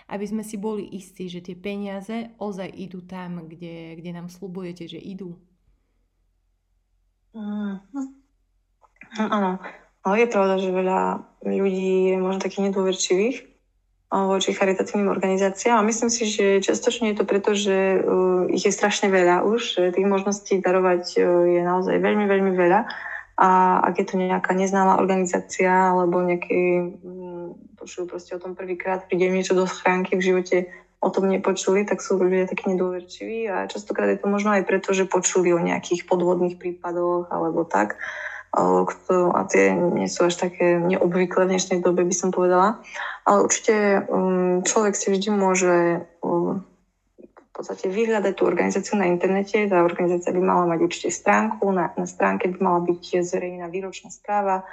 aby sme si boli istí, že tie peniaze ozaj idú tam, kde, kde nám slubujete, že idú. Mm. Áno, ale je pravda, že veľa ľudí je možno takých nedôverčivých voči charitatívnym organizáciám a myslím si, že častočne je to preto, že uh, ich je strašne veľa už, že tých možností darovať uh, je naozaj veľmi, veľmi veľa a ak je to nejaká neznáma organizácia alebo nejaký, počujú proste o tom prvýkrát, príde niečo do schránky v živote, o tom nepočuli, tak sú ľudia takí nedôverčiví a častokrát je to možno aj preto, že počuli o nejakých podvodných prípadoch alebo tak. A tie nie sú až také neobvyklé v dnešnej dobe, by som povedala. Ale určite um, človek si vždy môže um, v podstate vyhľadať tú organizáciu na internete. Tá organizácia by mala mať určite stránku. Na, na stránke by mala byť zverejnená výročná správa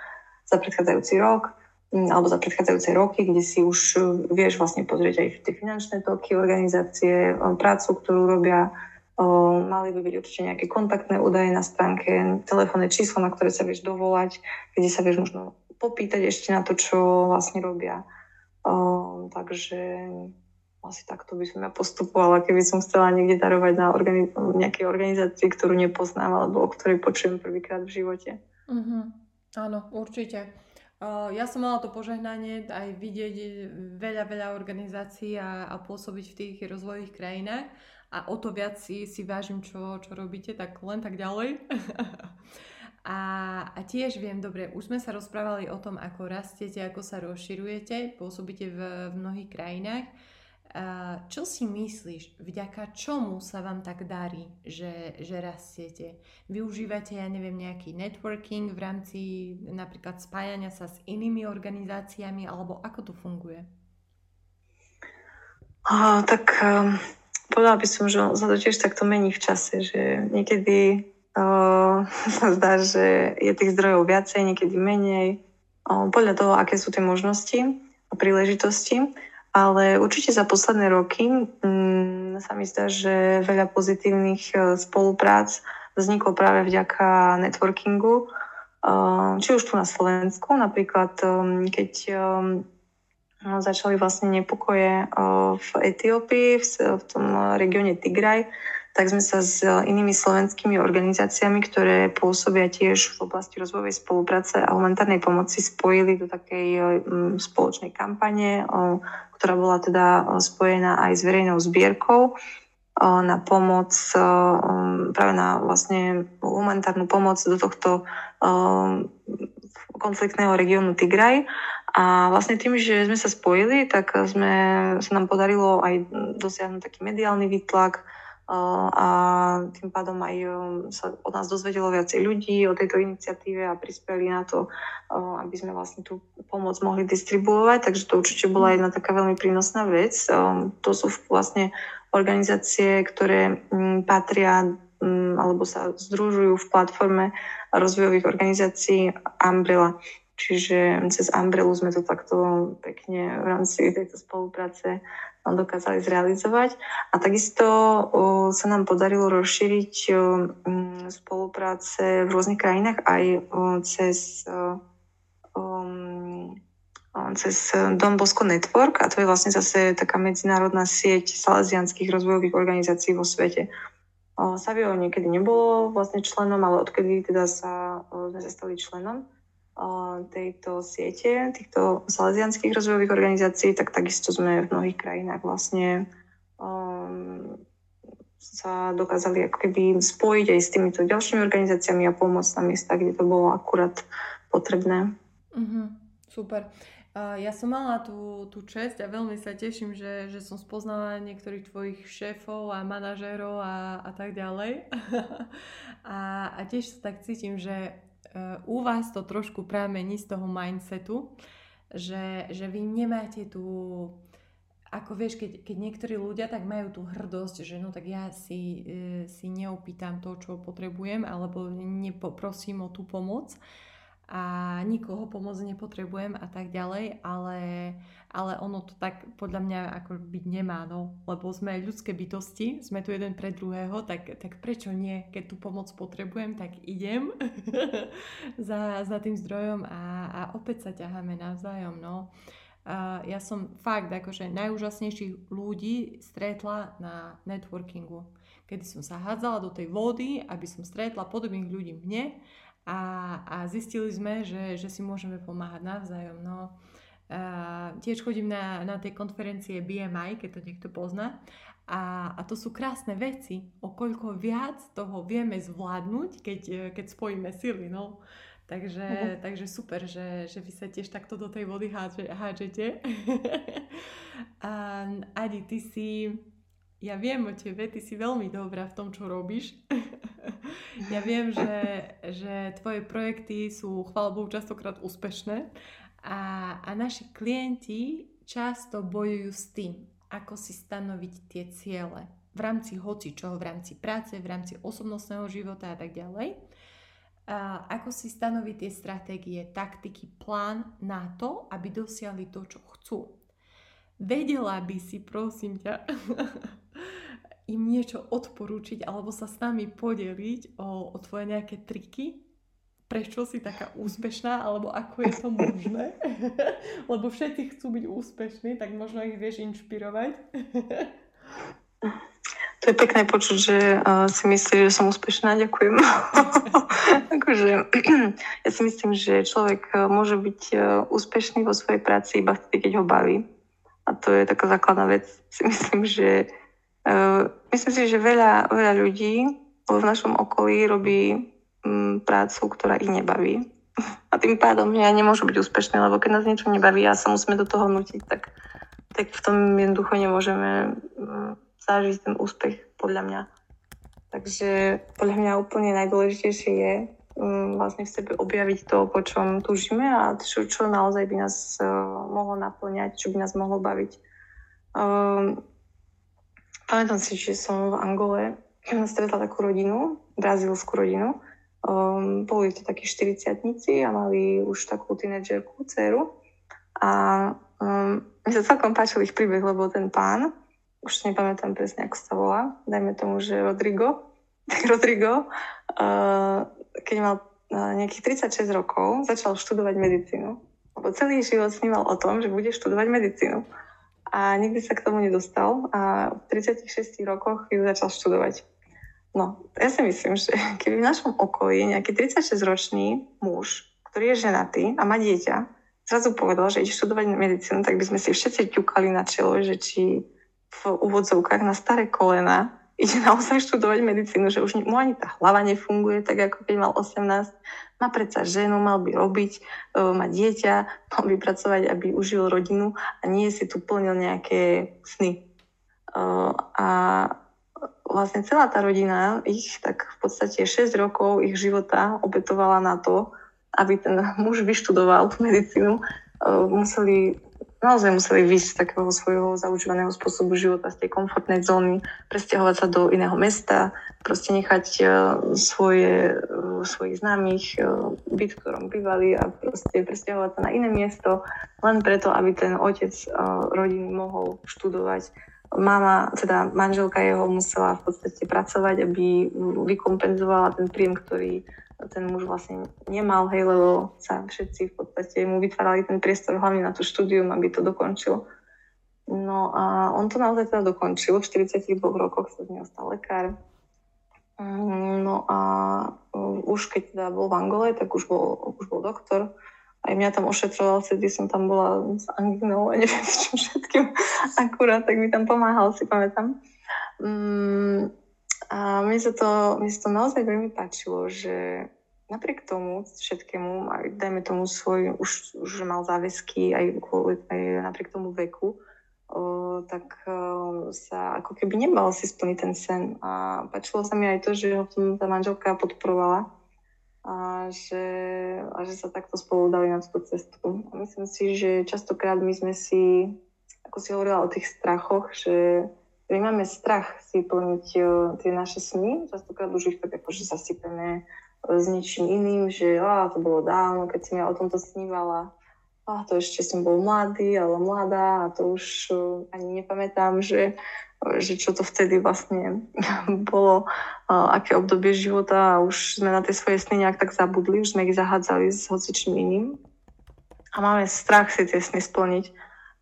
za predchádzajúci rok Mm, alebo za predchádzajúce roky, kde si už e, vieš vlastne pozrieť aj tie finančné toky organizácie, e, prácu, ktorú robia. E, mali by byť určite nejaké kontaktné údaje na stránke, telefónne číslo, na ktoré sa vieš dovolať, kde sa vieš možno popýtať ešte na to, čo vlastne robia. Takže asi takto by som ja postupovala, keby som chcela niekde darovať na organiz- nejakej organizácii, ktorú nepoznám alebo o ktorej počujem prvýkrát v živote. Uh-huh. Áno, určite. Ja som mala to požehnanie aj vidieť veľa, veľa organizácií a, a pôsobiť v tých rozvojových krajinách a o to viac si, si vážim, čo, čo robíte, tak len tak ďalej. (laughs) a, a tiež viem, dobre, už sme sa rozprávali o tom, ako rastiete, ako sa rozširujete, pôsobíte v, v mnohých krajinách. Čo si myslíš, vďaka čomu sa vám tak darí, že, že rastiete? Využívate, ja neviem, nejaký networking v rámci napríklad spájania sa s inými organizáciami, alebo ako to funguje? A, tak um, povedala by som, že sa to tiež takto mení v čase, že niekedy uh, (laughs) sa zdá, že je tých zdrojov viacej, niekedy menej, uh, podľa toho, aké sú tie možnosti a príležitosti. Ale určite za posledné roky um, sa mi zdá, že veľa pozitívnych uh, spoluprác vzniklo práve vďaka networkingu, uh, či už tu na Slovensku, napríklad um, keď No, začali vlastne nepokoje v Etiópii, v tom regióne Tigraj, tak sme sa s inými slovenskými organizáciami, ktoré pôsobia tiež v oblasti rozvojovej spolupráce a humanitárnej pomoci, spojili do takej spoločnej kampane, ktorá bola teda spojená aj s verejnou zbierkou na pomoc, práve na vlastne humanitárnu pomoc do tohto konfliktného regiónu Tigraj. A vlastne tým, že sme sa spojili, tak sme, sa nám podarilo aj dosiahnuť taký mediálny výtlak a tým pádom aj sa od nás dozvedelo viacej ľudí o tejto iniciatíve a prispeli na to, aby sme vlastne tú pomoc mohli distribuovať. Takže to určite bola jedna taká veľmi prínosná vec. To sú vlastne organizácie, ktoré patria alebo sa združujú v platforme rozvojových organizácií Umbrella. Čiže cez Umbrellu sme to takto pekne v rámci tejto spolupráce dokázali zrealizovať. A takisto sa nám podarilo rozšíriť spolupráce v rôznych krajinách aj cez cez Don Bosco Network a to je vlastne zase taká medzinárodná sieť salazianských rozvojových organizácií vo svete. Savio niekedy nebolo vlastne členom, ale odkedy teda sa, sme sa stali členom, tejto siete, týchto salesianských rozvojových organizácií, tak takisto sme v mnohých krajinách vlastne um, sa dokázali ako keby spojiť aj s týmito ďalšími organizáciami a pomôcť na miesta, kde to bolo akurát potrebné. Mm-hmm, super. Ja som mala tú, tú čest a veľmi sa teším, že, že som spoznala niektorých tvojich šéfov a manažérov a, a tak ďalej. (laughs) a, a tiež sa tak cítim, že u vás to trošku pramení z toho mindsetu, že, že vy nemáte tú, ako vieš, keď, keď niektorí ľudia tak majú tú hrdosť, že no tak ja si, e, si neopýtam to, čo potrebujem, alebo nepoprosím o tú pomoc a nikoho pomoc nepotrebujem a tak ďalej, ale, ale ono to tak podľa mňa ako byť nemá, no, lebo sme ľudské bytosti, sme tu jeden pre druhého, tak, tak prečo nie, keď tú pomoc potrebujem, tak idem (laughs) za, za tým zdrojom a, a opäť sa ťaháme navzájom, no. A ja som fakt akože najúžasnejších ľudí stretla na networkingu, kedy som sa hádzala do tej vody, aby som stretla podobných ľudí mne a, a zistili sme, že, že si môžeme pomáhať navzájom. No, a tiež chodím na, na tej konferencie BMI, keď to niekto pozná. A, a to sú krásne veci, o koľko viac toho vieme zvládnuť, keď, keď spojíme sily. No. Takže, uh-huh. takže super, že, že vy sa tiež takto do tej vody hádže, hádžete. (laughs) Adi, ty si, ja viem o tebe, ty si veľmi dobrá v tom, čo robíš. (laughs) Ja viem, že, že tvoje projekty sú, chvála Bohu, častokrát úspešné a, a naši klienti často bojujú s tým, ako si stanoviť tie ciele v rámci hoci čoho, v rámci práce, v rámci osobnostného života a tak ďalej. A ako si stanoviť tie stratégie, taktiky, plán na to, aby dosiahli to, čo chcú. Vedela by si, prosím ťa, (laughs) im niečo odporúčiť alebo sa s nami podeliť o, o tvoje nejaké triky, prečo si taká úspešná, alebo ako je to možné. (laughs) Lebo všetci chcú byť úspešní, tak možno ich vieš inšpirovať. To je pekné počuť, že uh, si myslíš, že som úspešná. Ďakujem. (laughs) akože, (clears throat) ja si myslím, že človek môže byť uh, úspešný vo svojej práci iba vtedy, keď ho baví. A to je taká základná vec. Si myslím, že myslím si, že veľa, veľa ľudí v našom okolí robí um, prácu, ktorá ich nebaví. (laughs) A tým pádom ja nemôžu byť úspešné, lebo keď nás niečo nebaví a sa musíme do toho nutiť, tak, tak v tom jednoducho nemôžeme um, zažiť ten úspech, podľa mňa. Takže podľa mňa úplne najdôležitejšie je um, vlastne v sebe objaviť to, po čom tužíme a čo, čo naozaj by nás uh, mohlo naplňať, čo by nás mohlo baviť. Um, pamätám si, že som v Angole (clears throat) stretla takú rodinu, brazílskú rodinu. Um, boli to takí 40 a mali už takú tínedžerku, dceru. A um, mi sa celkom páčil ich príbeh, lebo ten pán už nepamätám presne, ako sa volá, dajme tomu, že Rodrigo, (laughs) tak Rodrigo, uh, keď mal uh, nejakých 36 rokov, začal študovať medicínu. Lebo celý život sníval o tom, že bude študovať medicínu. A nikdy sa k tomu nedostal a v 36 rokoch ju začal študovať. No, ja si myslím, že (laughs) keby v našom okolí nejaký 36-ročný muž, ktorý je ženatý a má dieťa, zrazu povedal, že ide študovať medicínu, tak by sme si všetci ťukali na čelo, že či v úvodzovkách na staré kolena ide naozaj študovať medicínu, že už mu ani tá hlava nefunguje tak, ako keď mal 18. Má predsa ženu, mal by robiť, e, má dieťa, mal by pracovať, aby užil rodinu a nie si tu plnil nejaké sny. E, a vlastne celá tá rodina, ich tak v podstate 6 rokov ich života obetovala na to, aby ten muž vyštudoval tú medicínu. E, museli naozaj museli výjsť z takého svojho zaužívaného spôsobu života, z tej komfortnej zóny, presťahovať sa do iného mesta, proste nechať uh, svoje, uh, svojich známych, uh, byt, v ktorom bývali a proste presťahovať sa na iné miesto, len preto, aby ten otec rodiny mohol študovať. Mama, teda manželka jeho musela v podstate pracovať, aby vykompenzovala ten príjem, ktorý ten muž vlastne nemal, hej, lebo sa všetci v podstate mu vytvárali ten priestor hlavne na tú štúdium, aby to dokončil. No a on to naozaj teda dokončil. V 42 rokoch sa z neho stal lekár. Mm, no a uh, už keď teda bol v Angole, tak už bol, už bol doktor. Aj mňa tam ošetroval, vtedy som tam bola s anginou a neviem s čím všetkým (laughs) akurát, tak mi tam pomáhal, si pamätám. Mm, a mne sa to, mne sa to naozaj veľmi páčilo, že napriek tomu všetkému, aj dajme tomu svoj, už, už mal záväzky aj, aj napriek tomu veku, o, tak o, sa ako keby nebal si splniť ten sen. A páčilo sa mi aj to, že ho v tá manželka podporovala a že, a že sa takto spolu dali na túto cestu. A myslím si, že častokrát my sme si, ako si hovorila o tých strachoch, že my máme strach si plniť uh, tie naše sny, častokrát už ich tak akože zasypeme uh, s ničím iným, že á, to bolo dávno, keď som ja o tomto snívala, a to ešte som bol mladý, ale mladá a to už uh, ani nepamätám, že, že čo to vtedy vlastne (laughs) bolo, aké obdobie života a už sme na tie svoje sny nejak tak zabudli, už sme ich zahádzali s hocičím iným. A máme strach si tie sny splniť.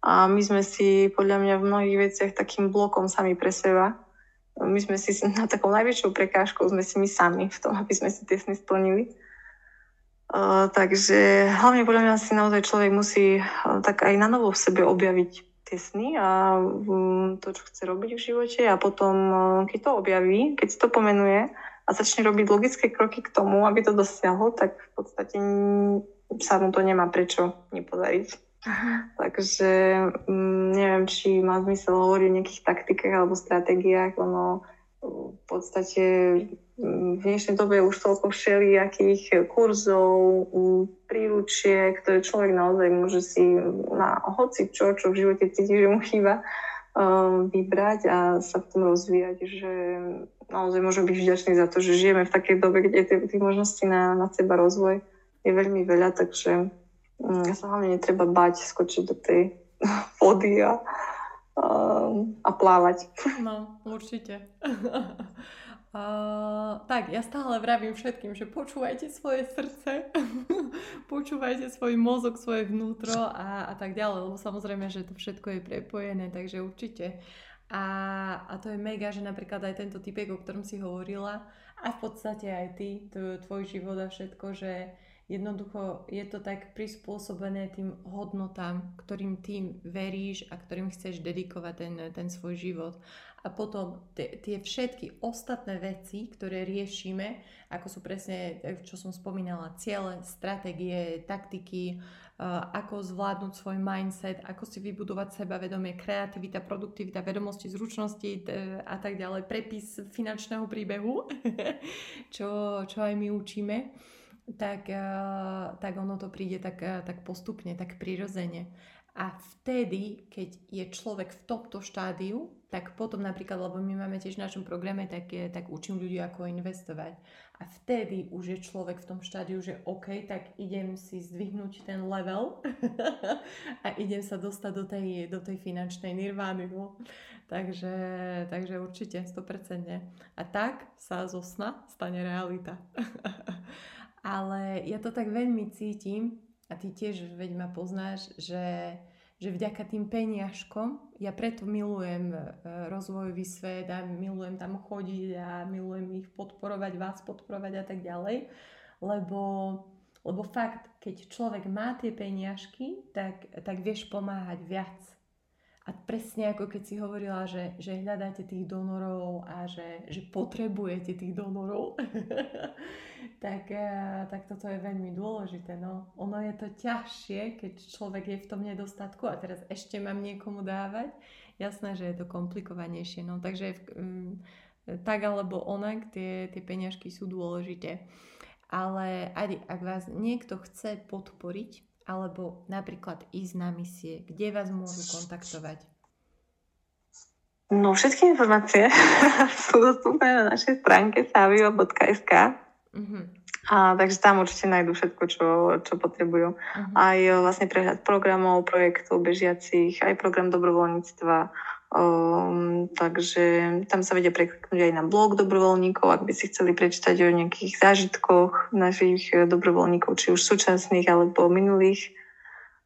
A my sme si podľa mňa v mnohých veciach takým blokom sami pre seba. My sme si na takou najväčšou prekážkou sme si my sami v tom, aby sme si tie sny splnili. Uh, takže hlavne podľa mňa si naozaj človek musí uh, tak aj na novo v sebe objaviť tie sny a um, to, čo chce robiť v živote a potom, uh, keď to objaví, keď si to pomenuje a začne robiť logické kroky k tomu, aby to dosiahol, tak v podstate sa mu to nemá prečo nepodariť. Takže mm, neviem, či má zmysel hovoriť o nejakých taktikách alebo stratégiách. Ono v podstate mm, v dnešnej dobe už toľko všelijakých kurzov, príručiek, ktoré človek naozaj môže si na hoci čo, čo v živote cíti, že mu chýba, um, vybrať a sa v tom rozvíjať, že naozaj môžem byť vďačný za to, že žijeme v takej dobe, kde tých možností na, na seba rozvoj je veľmi veľa, takže ja sa hlavne netreba bať skočiť do tej (laughs) vody a, a, a plávať. (laughs) No, určite. (laughs) Uh, tak, ja stále vravím všetkým, že počúvajte svoje srdce, počúvajte svoj mozog, svoje vnútro a, a tak ďalej, lebo samozrejme, že to všetko je prepojené, takže určite. A, a to je mega, že napríklad aj tento typek, o ktorom si hovorila, a v podstate aj ty, tvoj život a všetko, že Jednoducho je to tak prispôsobené tým hodnotám, ktorým tým veríš a ktorým chceš dedikovať ten, ten svoj život. A potom tie všetky ostatné veci, ktoré riešime, ako sú presne, čo som spomínala, ciele, stratégie, taktiky, ako zvládnuť svoj mindset, ako si vybudovať sebavedomie, kreativita, produktivita, vedomosti, zručnosti a tak ďalej, prepis finančného príbehu, (laughs) čo, čo aj my učíme tak, eh, tak ono to príde tak, eh, tak postupne, tak prirodzene. A vtedy, keď je človek v tomto štádiu, tak potom napríklad, lebo my máme tiež v našom programe, tak, je, tak učím ľudí, ako investovať. A vtedy už je človek v tom štádiu, že OK, tak idem si zdvihnúť ten level (laughs) a idem sa dostať do tej, do tej finančnej nirvány. No. Takže, takže určite, 100%. A tak sa zo sna stane realita. (laughs) ale ja to tak veľmi cítim a ty tiež veď ma poznáš, že, že vďaka tým peniažkom ja preto milujem e, rozvojový svet a milujem tam chodiť a milujem ich podporovať, vás podporovať a tak ďalej, lebo, lebo fakt, keď človek má tie peniažky, tak, tak vieš pomáhať viac. A presne ako keď si hovorila, že, že hľadáte tých donorov a že, že potrebujete tých donorov, (laughs) tak, eh, tak toto je veľmi dôležité. No. Ono je to ťažšie, keď človek je v tom nedostatku a teraz ešte mám niekomu dávať. Jasné, že je to komplikovanejšie. No. Takže um, tak alebo onak tie, tie peňažky sú dôležité. Ale Adi, ak vás niekto chce podporiť, alebo napríklad ísť na misie, kde vás môžu kontaktovať? No, všetky informácie (laughs) sú dostupné na našej stránke savio.sk Uh-huh. A, takže tam určite nájdú všetko, čo, čo potrebujú. Uh-huh. Aj e, vlastne prehľad programov, projektov bežiacich, aj program dobrovoľníctva. Um, takže tam sa vedia prekliknúť aj na blog dobrovoľníkov, ak by si chceli prečítať o nejakých zážitkoch našich dobrovoľníkov, či už súčasných alebo minulých.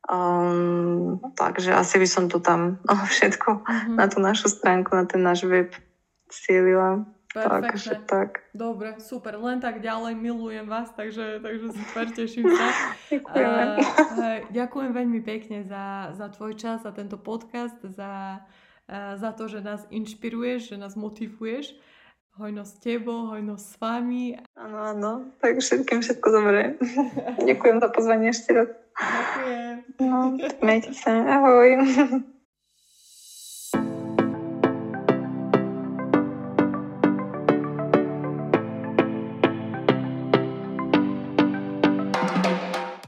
Um, takže asi by som to tam (laughs) všetko uh-huh. na tú našu stránku, na ten náš web cielila. Takže tak. Dobre, super. Len tak ďalej, milujem vás, takže, takže super, teším sa. (laughs) ďakujem. Uh, ďakujem veľmi pekne za, za tvoj čas, za tento podcast, za, za to, že nás inšpiruješ, že nás motivuješ. Hojnosť s tebou, hojnosť s vami. Áno, áno. Tak všetkým všetko dobré. (laughs) ďakujem za pozvanie ešte raz. Ďakujem. No, majte sa. Ahoj. (laughs)